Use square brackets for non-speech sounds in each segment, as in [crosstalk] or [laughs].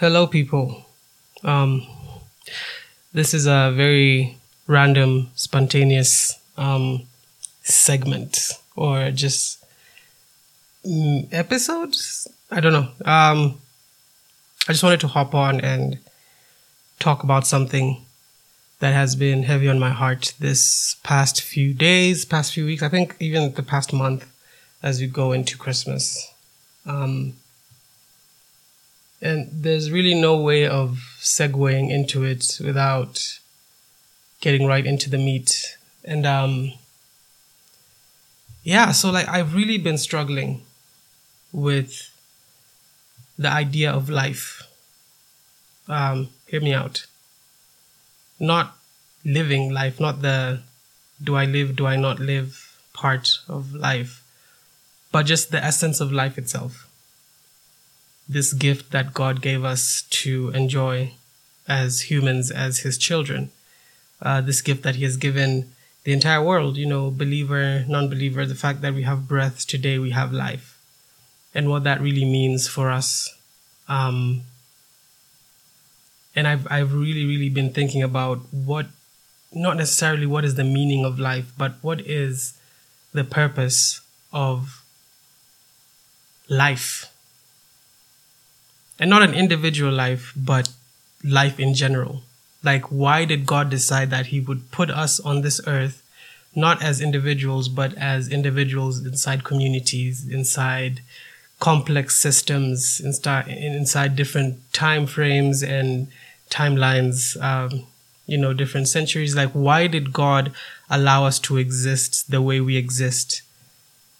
Hello, people. Um, this is a very random, spontaneous um, segment or just mm, episodes. I don't know. Um, I just wanted to hop on and talk about something that has been heavy on my heart this past few days, past few weeks. I think even the past month as we go into Christmas. Um, and there's really no way of segueing into it without getting right into the meat. And um, yeah, so like I've really been struggling with the idea of life. Um, hear me out. Not living life, not the do I live, do I not live part of life, but just the essence of life itself this gift that God gave us to enjoy as humans, as His children. Uh, this gift that He has given the entire world, you know, believer, non believer, the fact that we have breath today, we have life, and what that really means for us. Um, and I've, I've really, really been thinking about what, not necessarily what is the meaning of life, but what is the purpose of life and not an individual life, but life in general. Like, why did God decide that He would put us on this earth, not as individuals, but as individuals inside communities, inside complex systems, inside, different time frames and timelines, um, you know, different centuries? Like, why did God allow us to exist the way we exist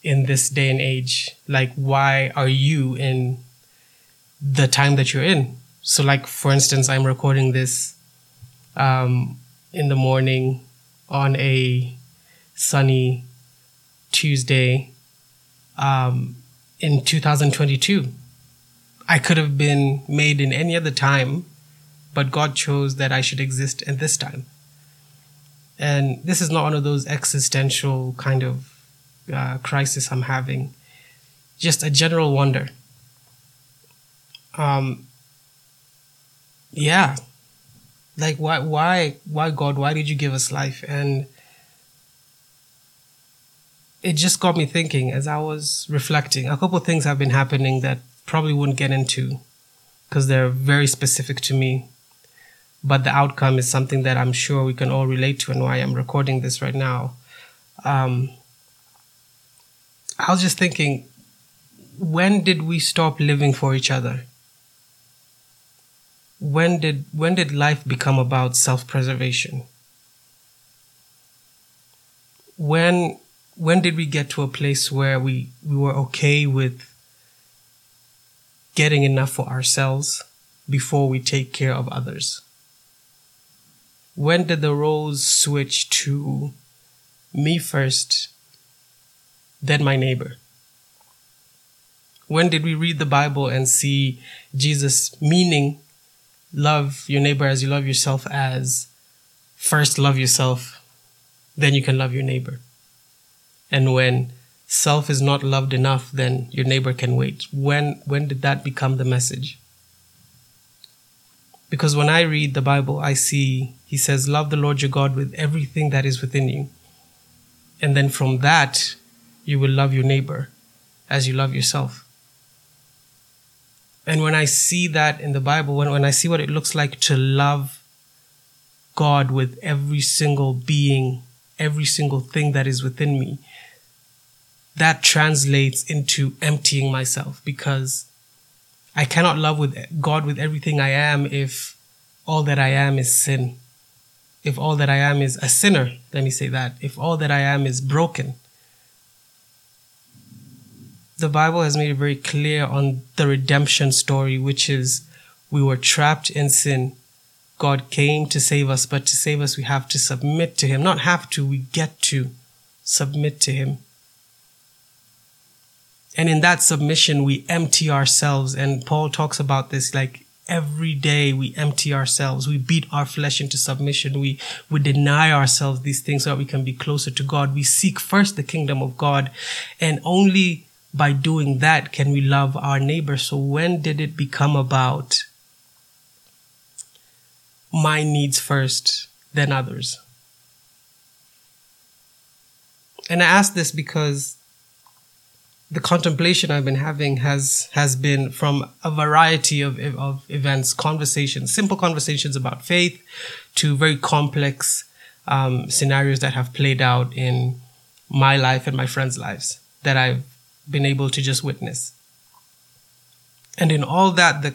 in this day and age? Like, why are you in the time that you're in. So, like for instance, I'm recording this um, in the morning on a sunny Tuesday um, in 2022. I could have been made in any other time, but God chose that I should exist in this time. And this is not one of those existential kind of uh, crisis I'm having, just a general wonder um yeah. Like why why why god why did you give us life? And it just got me thinking as i was reflecting. A couple things have been happening that probably wouldn't get into because they're very specific to me. But the outcome is something that i'm sure we can all relate to and why i'm recording this right now. Um, i was just thinking when did we stop living for each other when did when did life become about self-preservation? When when did we get to a place where we, we were okay with getting enough for ourselves before we take care of others? When did the roles switch to me first, then my neighbor? When did we read the Bible and see Jesus meaning love your neighbor as you love yourself as first love yourself, then you can love your neighbor. And when self is not loved enough, then your neighbor can wait. When when did that become the message? Because when I read the Bible, I see he says, Love the Lord your God with everything that is within you. And then from that, you will love your neighbor as you love yourself. And when I see that in the Bible, when, when I see what it looks like to love God with every single being, every single thing that is within me, that translates into emptying myself because I cannot love with God with everything I am if all that I am is sin. If all that I am is a sinner, let me say that. If all that I am is broken, the Bible has made it very clear on the redemption story, which is we were trapped in sin. God came to save us, but to save us, we have to submit to Him. Not have to, we get to submit to Him. And in that submission, we empty ourselves. And Paul talks about this like every day we empty ourselves. We beat our flesh into submission. We, we deny ourselves these things so that we can be closer to God. We seek first the kingdom of God and only by doing that can we love our neighbor so when did it become about my needs first then others. And I ask this because the contemplation I've been having has has been from a variety of, of events, conversations, simple conversations about faith, to very complex um, scenarios that have played out in my life and my friends' lives that I've been able to just witness. And in all that, the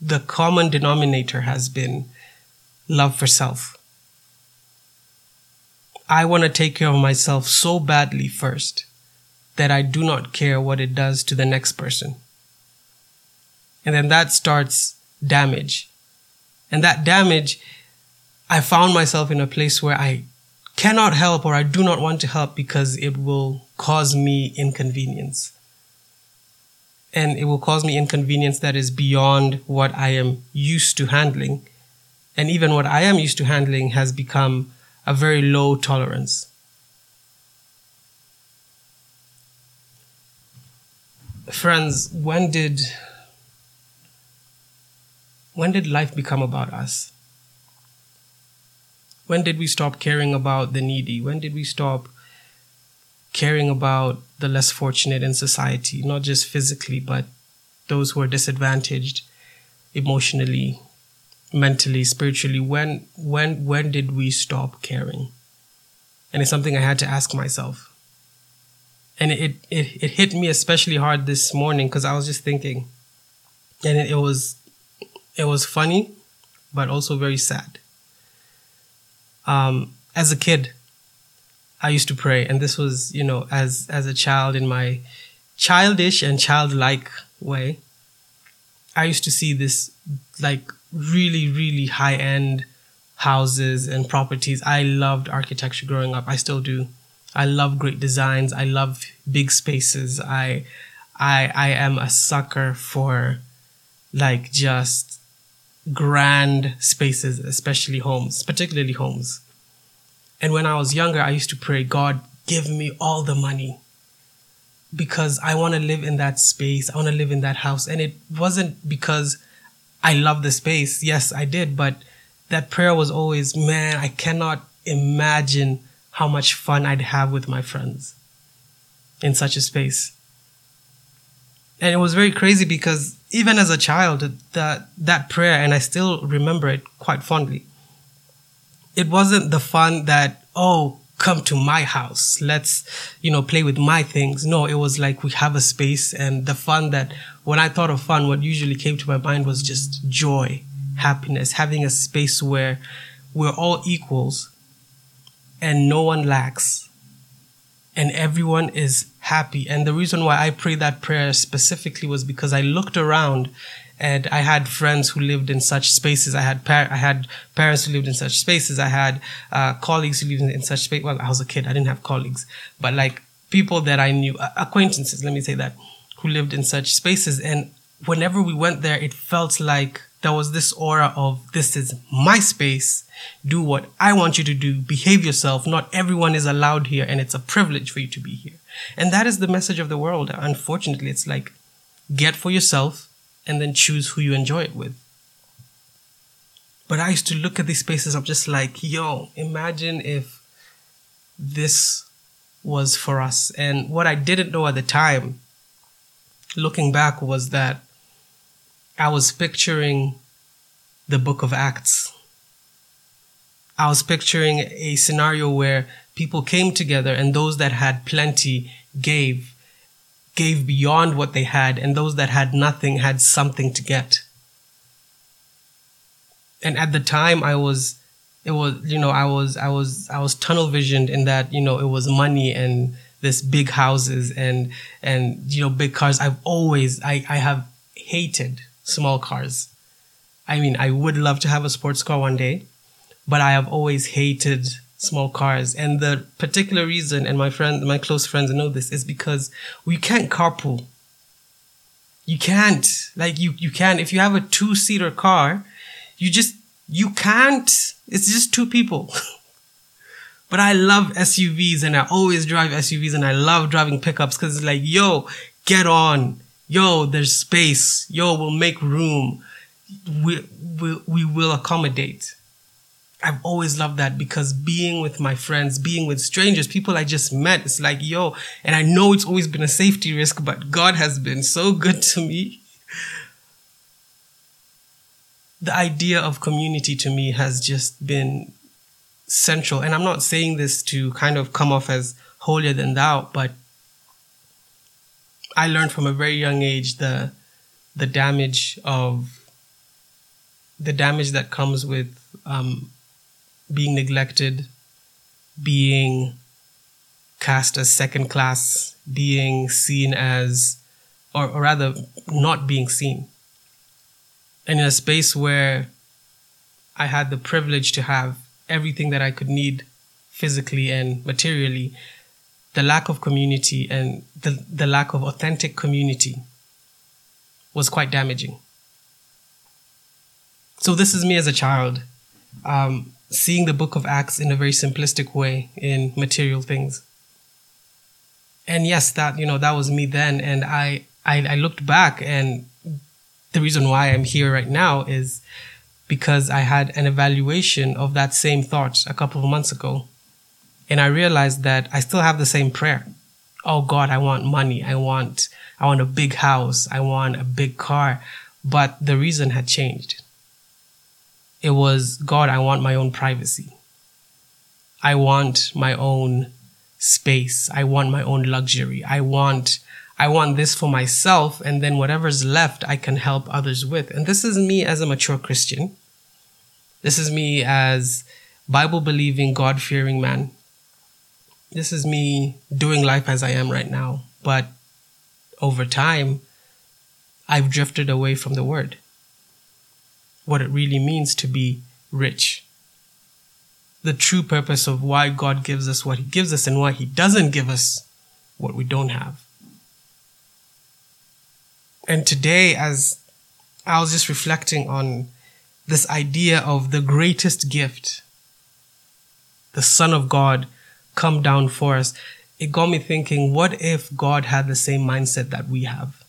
the common denominator has been love for self. I want to take care of myself so badly first that I do not care what it does to the next person. And then that starts damage. And that damage, I found myself in a place where I cannot help or I do not want to help because it will cause me inconvenience. And it will cause me inconvenience that is beyond what I am used to handling. And even what I am used to handling has become a very low tolerance. friends, when did when did life become about us? When did we stop caring about the needy? When did we stop caring about the less fortunate in society, not just physically, but those who are disadvantaged emotionally, mentally, spiritually? When when when did we stop caring? And it's something I had to ask myself and it it, it hit me especially hard this morning because I was just thinking, and it, it was it was funny, but also very sad. Um, as a kid, I used to pray, and this was you know as as a child in my childish and childlike way. I used to see this like really really high end houses and properties. I loved architecture growing up. I still do. I love great designs. I love big spaces. I, I, I am a sucker for like just grand spaces, especially homes, particularly homes. And when I was younger, I used to pray, God, give me all the money because I want to live in that space. I want to live in that house. And it wasn't because I love the space. Yes, I did. But that prayer was always, man, I cannot imagine how much fun I'd have with my friends in such a space. And it was very crazy because even as a child, that, that prayer, and I still remember it quite fondly, it wasn't the fun that, oh, come to my house. Let's, you know, play with my things. No, it was like we have a space and the fun that when I thought of fun, what usually came to my mind was just joy, happiness, having a space where we're all equals and no one lacks and everyone is happy. And the reason why I prayed that prayer specifically was because I looked around and I had friends who lived in such spaces. I had par- I had parents who lived in such spaces. I had uh, colleagues who lived in, in, such space. Well, I was a kid. I didn't have colleagues, but like people that I knew, uh, acquaintances. Let me say that who lived in such spaces. And whenever we went there, it felt like there was this aura of this is my space. Do what I want you to do. Behave yourself. Not everyone is allowed here and it's a privilege for you to be here. And that is the message of the world. Unfortunately, it's like get for yourself and then choose who you enjoy it with. But I used to look at these spaces. I'm just like, yo, imagine if this was for us. And what I didn't know at the time, looking back, was that I was picturing the book of Acts. I was picturing a scenario where people came together and those that had plenty gave, gave beyond what they had, and those that had nothing had something to get. And at the time I was, it was, you know, I was, I was, I was tunnel visioned in that, you know, it was money and this big houses and, and, you know, big cars. I've always, I, I have hated small cars. I mean, I would love to have a sports car one day, but I have always hated small cars. And the particular reason, and my friend, my close friends know this, is because we can't carpool. You can't. Like you, you can't. If you have a two seater car, you just, you can't. It's just two people. [laughs] but I love SUVs and I always drive SUVs and I love driving pickups because it's like, yo, get on yo, there's space. Yo, we'll make room. We, we, we will accommodate. I've always loved that because being with my friends, being with strangers, people I just met, it's like, yo, and I know it's always been a safety risk, but God has been so [laughs] good to me. The idea of community to me has just been central. And I'm not saying this to kind of come off as holier than thou, but I learned from a very young age the the damage of the damage that comes with um, being neglected, being cast as second class, being seen as, or, or rather, not being seen. And in a space where I had the privilege to have everything that I could need physically and materially, the lack of community and the, the lack of authentic community was quite damaging. So, this is me as a child. Um, seeing the book of Acts in a very simplistic way in material things. And yes, that, you know, that was me then. And I, I, I looked back and the reason why I'm here right now is because I had an evaluation of that same thought a couple of months ago. And I realized that I still have the same prayer. Oh God, I want money. I want, I want a big house. I want a big car. But the reason had changed. It was, God, I want my own privacy. I want my own space. I want my own luxury. I want, I want this for myself. And then whatever's left, I can help others with. And this is me as a mature Christian. This is me as Bible believing, God fearing man. This is me doing life as I am right now. But over time, I've drifted away from the word what it really means to be rich. The true purpose of why God gives us what He gives us and why He doesn't give us what we don't have. And today, as I was just reflecting on this idea of the greatest gift, the Son of God come down for us, it got me thinking what if God had the same mindset that we have?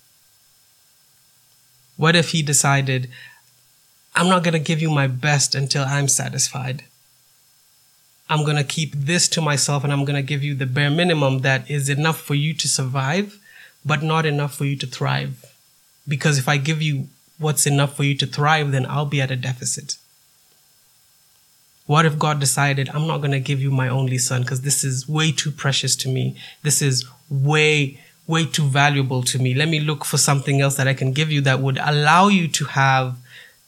What if He decided, I'm not going to give you my best until I'm satisfied. I'm going to keep this to myself and I'm going to give you the bare minimum that is enough for you to survive, but not enough for you to thrive. Because if I give you what's enough for you to thrive, then I'll be at a deficit. What if God decided, I'm not going to give you my only son because this is way too precious to me. This is way, way too valuable to me. Let me look for something else that I can give you that would allow you to have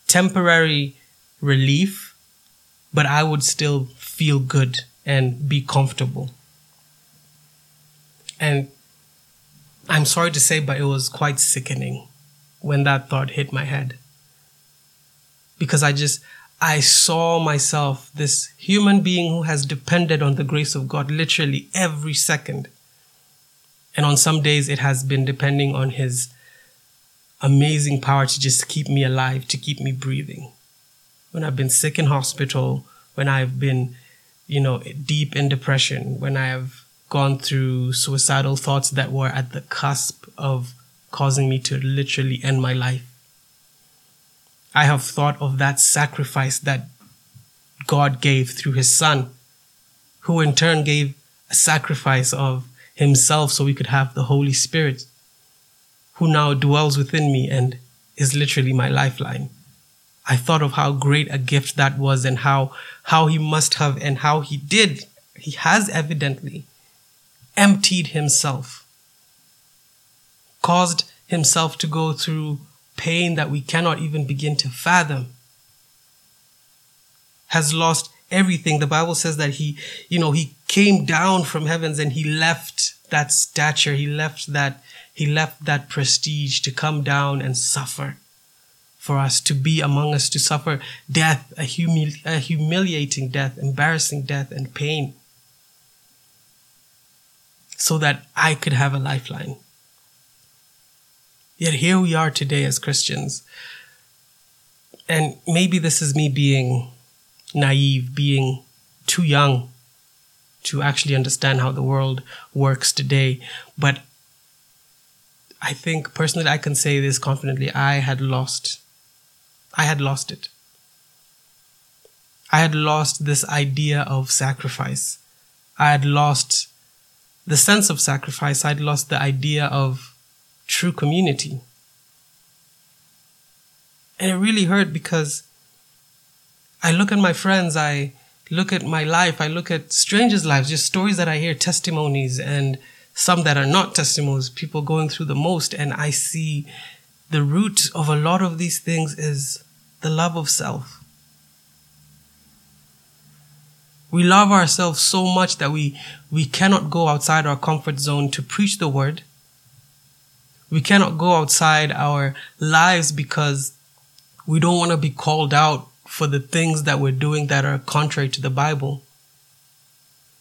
temporary relief, but I would still feel good and be comfortable. And I'm sorry to say, but it was quite sickening when that thought hit my head. Because I just, I saw myself, this human being who has depended on the grace of God literally every second. And on some days, it has been depending on his amazing power to just keep me alive, to keep me breathing. When I've been sick in hospital, when I've been, you know, deep in depression, when I have gone through suicidal thoughts that were at the cusp of causing me to literally end my life. I have thought of that sacrifice that God gave through his son, who in turn gave a sacrifice of himself so we could have the Holy Spirit who now dwells within me and is literally my lifeline. I thought of how great a gift that was and how, how he must have and how he did. He has evidently emptied himself, caused himself to go through pain that we cannot even begin to fathom, has lost everything. The Bible says that he, you know, he came down from heavens and he left that stature. He left that he left that prestige to come down and suffer for us, to be among us, to suffer death, a, humili- a humiliating death, embarrassing death, and pain, so that I could have a lifeline. Yet here we are today as Christians. And maybe this is me being naive, being too young to actually understand how the world works today. But I think personally, I can say this confidently. I had lost, I had lost it. I had lost this idea of sacrifice. I had lost the sense of sacrifice. I'd lost the idea of true community. And it really hurt because I look at my friends, I look at my life, I look at strangers' lives, just stories that I hear, testimonies, and some that are not testimonies, people going through the most, and I see the root of a lot of these things is the love of self. We love ourselves so much that we, we cannot go outside our comfort zone to preach the word. We cannot go outside our lives because we don't want to be called out for the things that we're doing that are contrary to the Bible.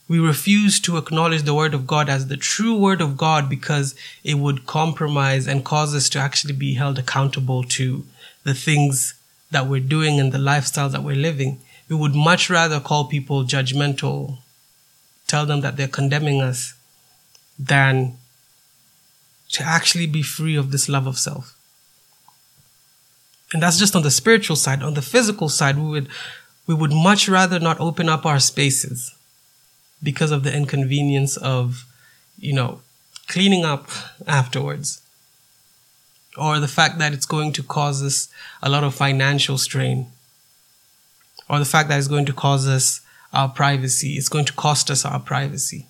We refuse to acknowledge the Word of God as the true Word of God because it would compromise and cause us to actually be held accountable to the things that we're doing and the lifestyle that we're living. We would much rather call people judgmental, tell them that they're condemning us, than to actually be free of this love of self. And that's just on the spiritual side. On the physical side, we would, we would much rather not open up our spaces because of the inconvenience of, you know, cleaning up afterwards. Or the fact that it's going to cause us a lot of financial strain. Or the fact that it's going to cause us our privacy. It's going to cost us our privacy.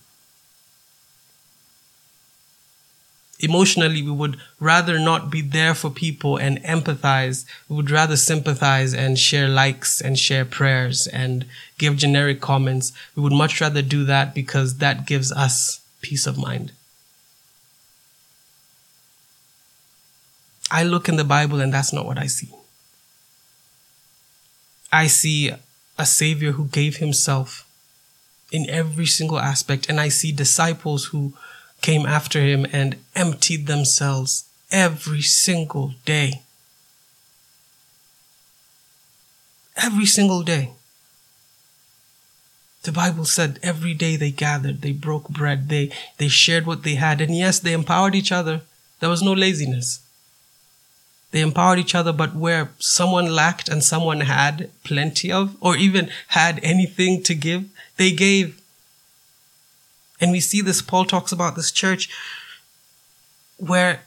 Emotionally we would rather not be there for people and empathize. We would rather sympathize and share likes and share prayers and give generic comments. We would much rather do that because that gives us peace of mind. I look in the bible and that's not what i see. I see a savior who gave himself in every single aspect and i see disciples who came after him and emptied themselves every single day. Every single day. The Bible said every day they gathered, they broke bread, they, they shared what they had, and yes, they empowered each other. There was no laziness. They empowered each other, but where someone lacked and someone had plenty of, or even had anything to give, they gave. And we see this, Paul talks about this church where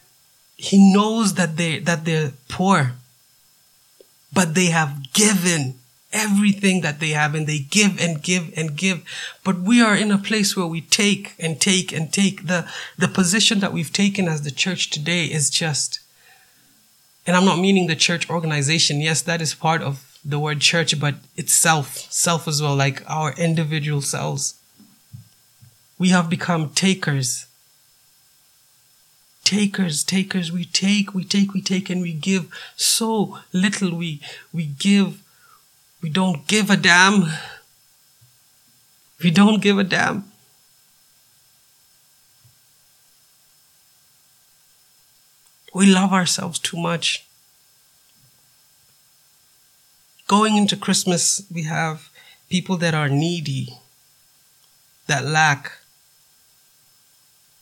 he knows that they, that they're poor, but they have given everything that they have and they give and give and give. But we are in a place where we take and take and take. The, the position that we've taken as the church today is just, and I'm not meaning the church organization. Yes, that is part of the word church, but itself, self as well, like our individual selves we have become takers. Takers, takers, we take, we take, we take, and we give so little. We, we give, we don't give a damn. We don't give a damn. We love ourselves too much. Going into Christmas, we have people that are needy, that lack,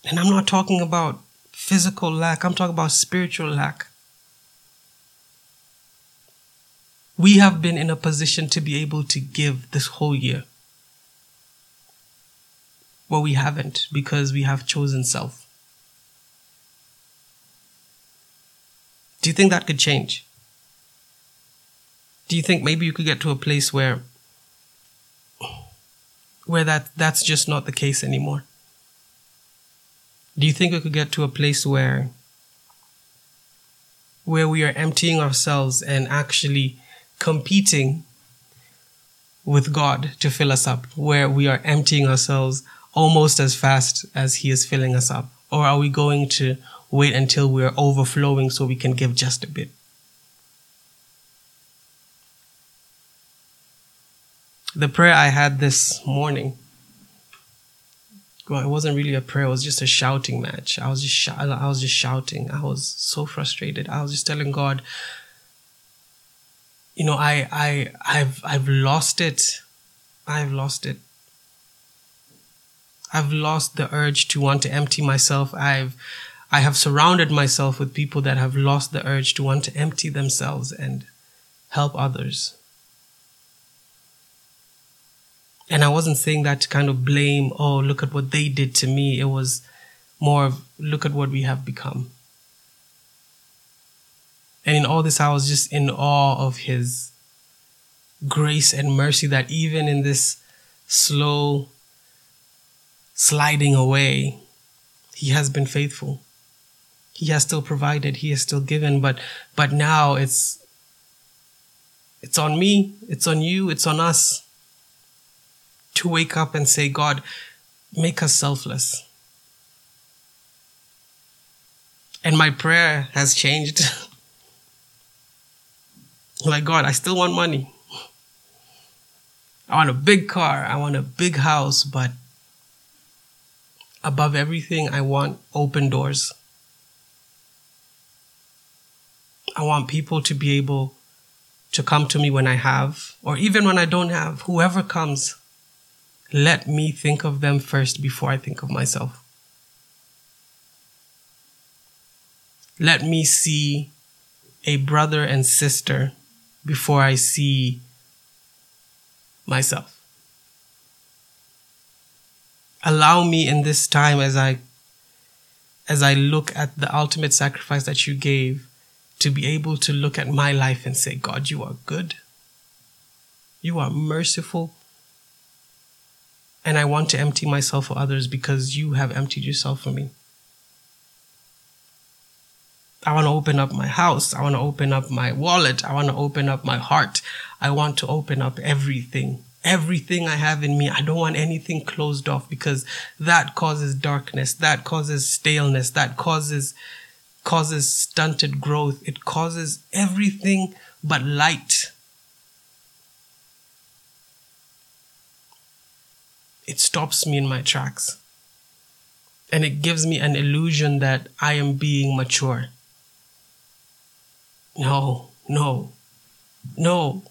and I'm not talking about physical lack, I'm talking about spiritual lack. We have been in a position to be able to give this whole year. Well, we haven't because we have chosen self. Do you think that could change? Do you think maybe you could get to a place where where that that's just not the case anymore? Do you think we could get to a place where where we are emptying ourselves and actually competing with God to fill us up, where we are emptying ourselves almost as fast as He is filling us up? Or are we going to wait until we're overflowing so we can give just a bit? The prayer I had this morning it wasn't really a prayer. It was just a shouting match. I was just sh- I was just shouting. I was so frustrated. I was just telling God, you know, I I I've I've lost it. I've lost it. I've lost the urge to want to empty myself. I've I have surrounded myself with people that have lost the urge to want to empty themselves and help others. And I wasn't saying that to kind of blame, oh, look at what they did to me. It was more of, look at what we have become. And in all this, I was just in awe of his grace and mercy that even in this slow sliding away, he has been faithful. He has still provided, he has still given, but but now it's it's on me, it's on you, it's on us to wake up and say, God, make us selfless. And my prayer has changed. [laughs] like, God, I still want money. I want a big car. I want a big house, but above everything, I want open doors. I want people to be able to come to me when I have, or even when I don't have, whoever comes, let me think of them first before I think of myself. Let me see a brother and sister before I see myself. Allow me in this time as I as I look at the ultimate sacrifice that you gave to be able to look at my life and say, God, you are good. You are merciful. And I want to empty myself for others because you have emptied yourself for me. I want to open up my house. I want to open up my wallet. I want to open up my heart. I want to open up everything. Everything I have in me. I don't want anything closed off because that causes darkness. That causes staleness. That causes, causes stunted growth. It causes everything but light. It stops me in my tracks. And it gives me an illusion that I am being mature. No, no, no.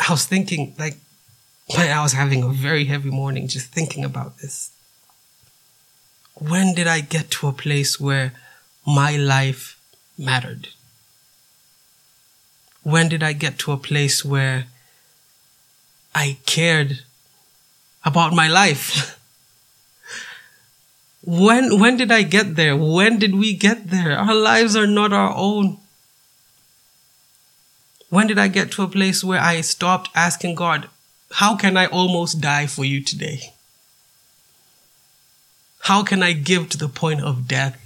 I was thinking, like, [laughs] I was having a very heavy morning just thinking about this. When did I get to a place where my life mattered? When did I get to a place where I cared about my life? [laughs] When, when did I get there? When did we get there? Our lives are not our own. When did I get to a place where I stopped asking God, how can I almost die for you today? How can I give to the point of death?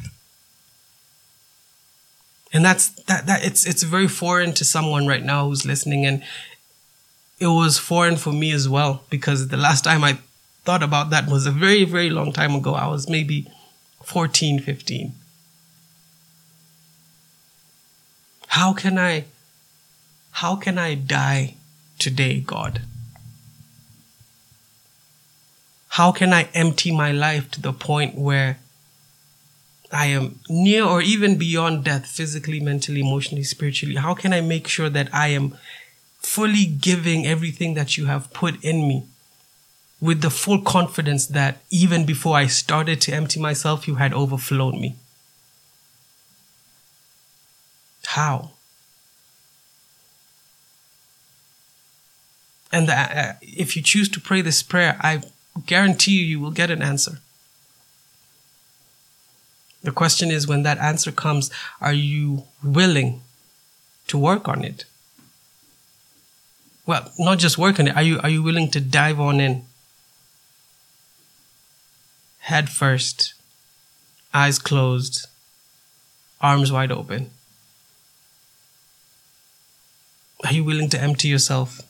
And that's that that it's it's very foreign to someone right now who's listening and it was foreign for me as well because the last time I thought about that was a very, very long time ago. I was maybe 14, 15. How can I, how can I die today, God? How can I empty my life to the point where I am near or even beyond death, physically, mentally, emotionally, spiritually? How can I make sure that I am fully giving everything that you have put in me? with the full confidence that even before I started to empty myself, you had overflown me. How? And the, uh, if you choose to pray this prayer, I guarantee you, you will get an answer. The question is when that answer comes, are you willing to work on it? Well, not just work on it. Are you, are you willing to dive on in? head first, eyes closed, arms wide open? Are you willing to empty yourself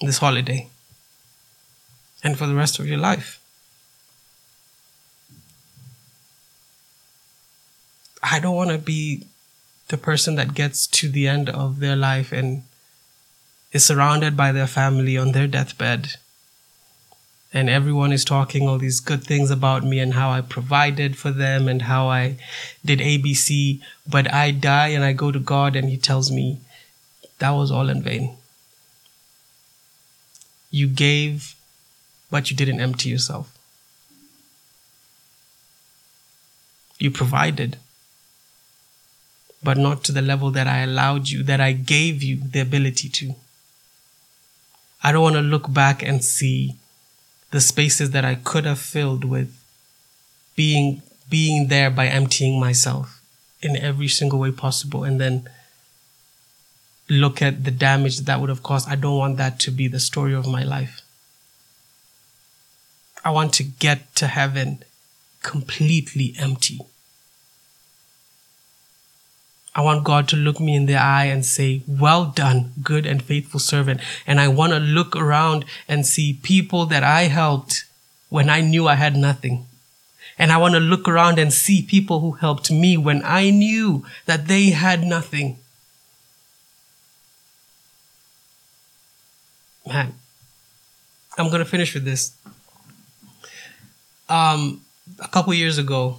this holiday and for the rest of your life? I don't want to be the person that gets to the end of their life and is surrounded by their family on their deathbed and everyone is talking all these good things about me and how I provided for them and how I did ABC, but I die and I go to God and He tells me that was all in vain. You gave, but you didn't empty yourself. You provided, but not to the level that I allowed you, that I gave you the ability to. I don't want to look back and see the spaces that I could have filled with being being there by emptying myself in every single way possible and then look at the damage that, would have caused. I don't want that to be the story of my life. I want to get to heaven completely empty. I want God to look me in the eye and say, well done, good and faithful servant. And I want to look around and see people that I helped when I knew I had nothing. And I want to look around and see people who helped me when I knew that they had nothing. Man, I'm going to finish with this. Um, a couple years ago,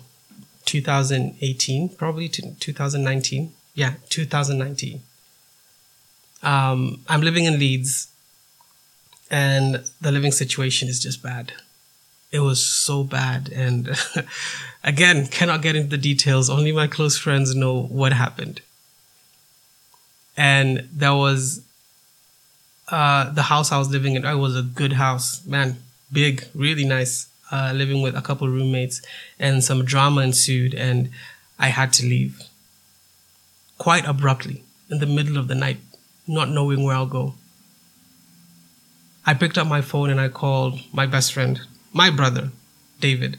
2018, probably 2019. Yeah, 2019. Um, I'm living in Leeds and the living situation is just bad. It was so bad. And [laughs] again, cannot get into the details. Only my close friends know what happened. And there was uh, the house I was living in. It was a good house, man, big, really nice uh, living with a couple roommates, and some drama ensued, and I had to leave quite abruptly in the middle of the night, not knowing where I'll go. I picked up my phone and I called my best friend, my brother, David.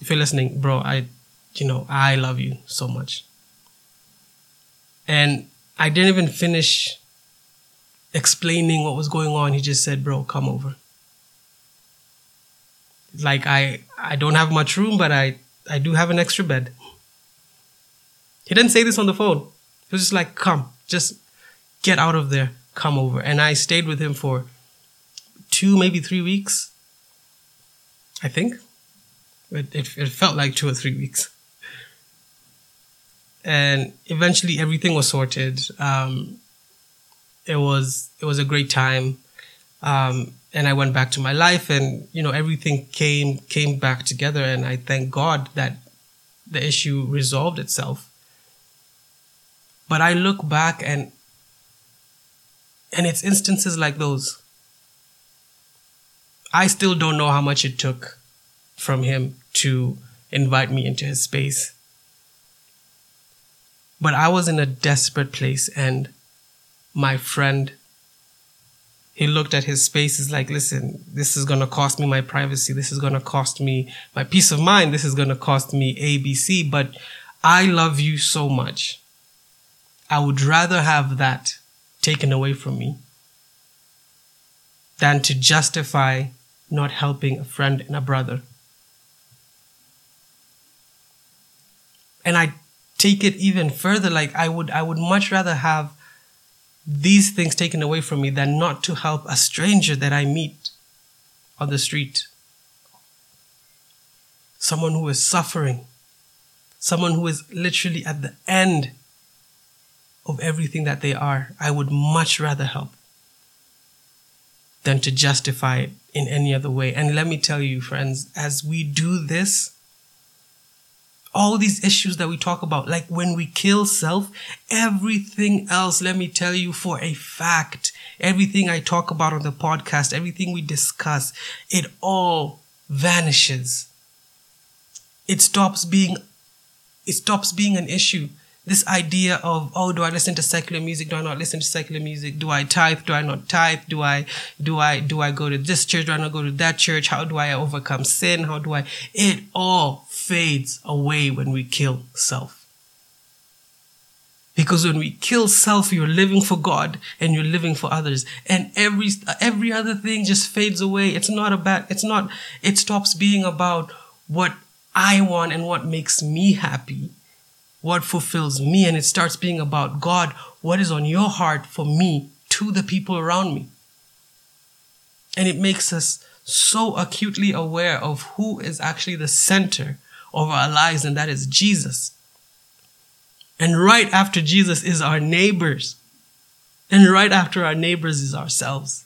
If you're listening, bro, I, you know, I love you so much. And I didn't even finish explaining what was going on. He just said, bro, come over like I I don't have much room, but I I do have an extra bed. He didn't say this on the phone. He was just like, come, just get out of there, come over. And I stayed with him for two, maybe three weeks. I think. It, it, it felt like two or three weeks. And eventually everything was sorted. Um, it was it was a great time. Um, and I went back to my life and you know everything came came back together and I thank God that the issue resolved itself. But I look back and and it's instances like those. I still don't know how much it took from him to invite me into his space. But I was in a desperate place and my friend he looked at his space He's like listen this is going to cost me my privacy this is going to cost me my peace of mind this is going to cost me abc but i love you so much. I would rather have that taken away from me than to justify not helping a friend and a brother. And i take it even further like i would i would much rather have these things taken away from me than not to help a stranger that I meet on the street. Someone who is suffering. Someone who is literally at the end of everything that they are. I would much rather help than to justify it in any other way. And let me tell you, friends, as we do this, all these issues that we talk about, like when we kill self, everything else, let me tell you for a fact, everything I talk about on the podcast, everything we discuss, it all vanishes. It stops being, it stops being an issue. This idea of oh do i listen to secular music? Do i not listen to secular music? Do i tithe? Do i not tithe? Do i do i do i go to this church? Do i not go to that church? How do i overcome sin? How do i it all fades away when we kill self. Because when we kill self you're living for god and you're living for others. And every every other thing just fades away. It's not about it's not it stops being about what i want and what makes me happy what fulfills me, and it starts being about God, what is on your heart for me to the people around me. And it makes us so acutely aware of who is actually the center of our lives, and that is Jesus. And right after Jesus is our neighbors. And right after our neighbors is ourselves.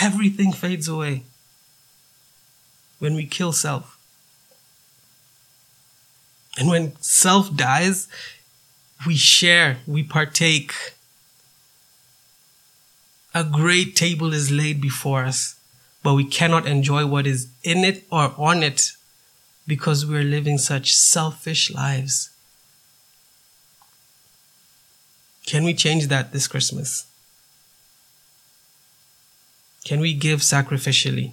Everything fades away when we kill self. And when self dies, we share, we partake A great table is laid before us, but we cannot enjoy what is in it or on it because we're living such selfish lives. Can we change that this Christmas? Can we give sacrificially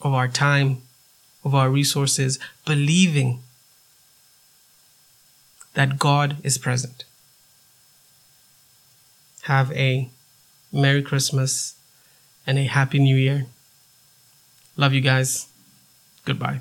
of our time, of our resources, believing that God is present? Have a Merry Christmas and a Happy New Year. Love you guys. Goodbye.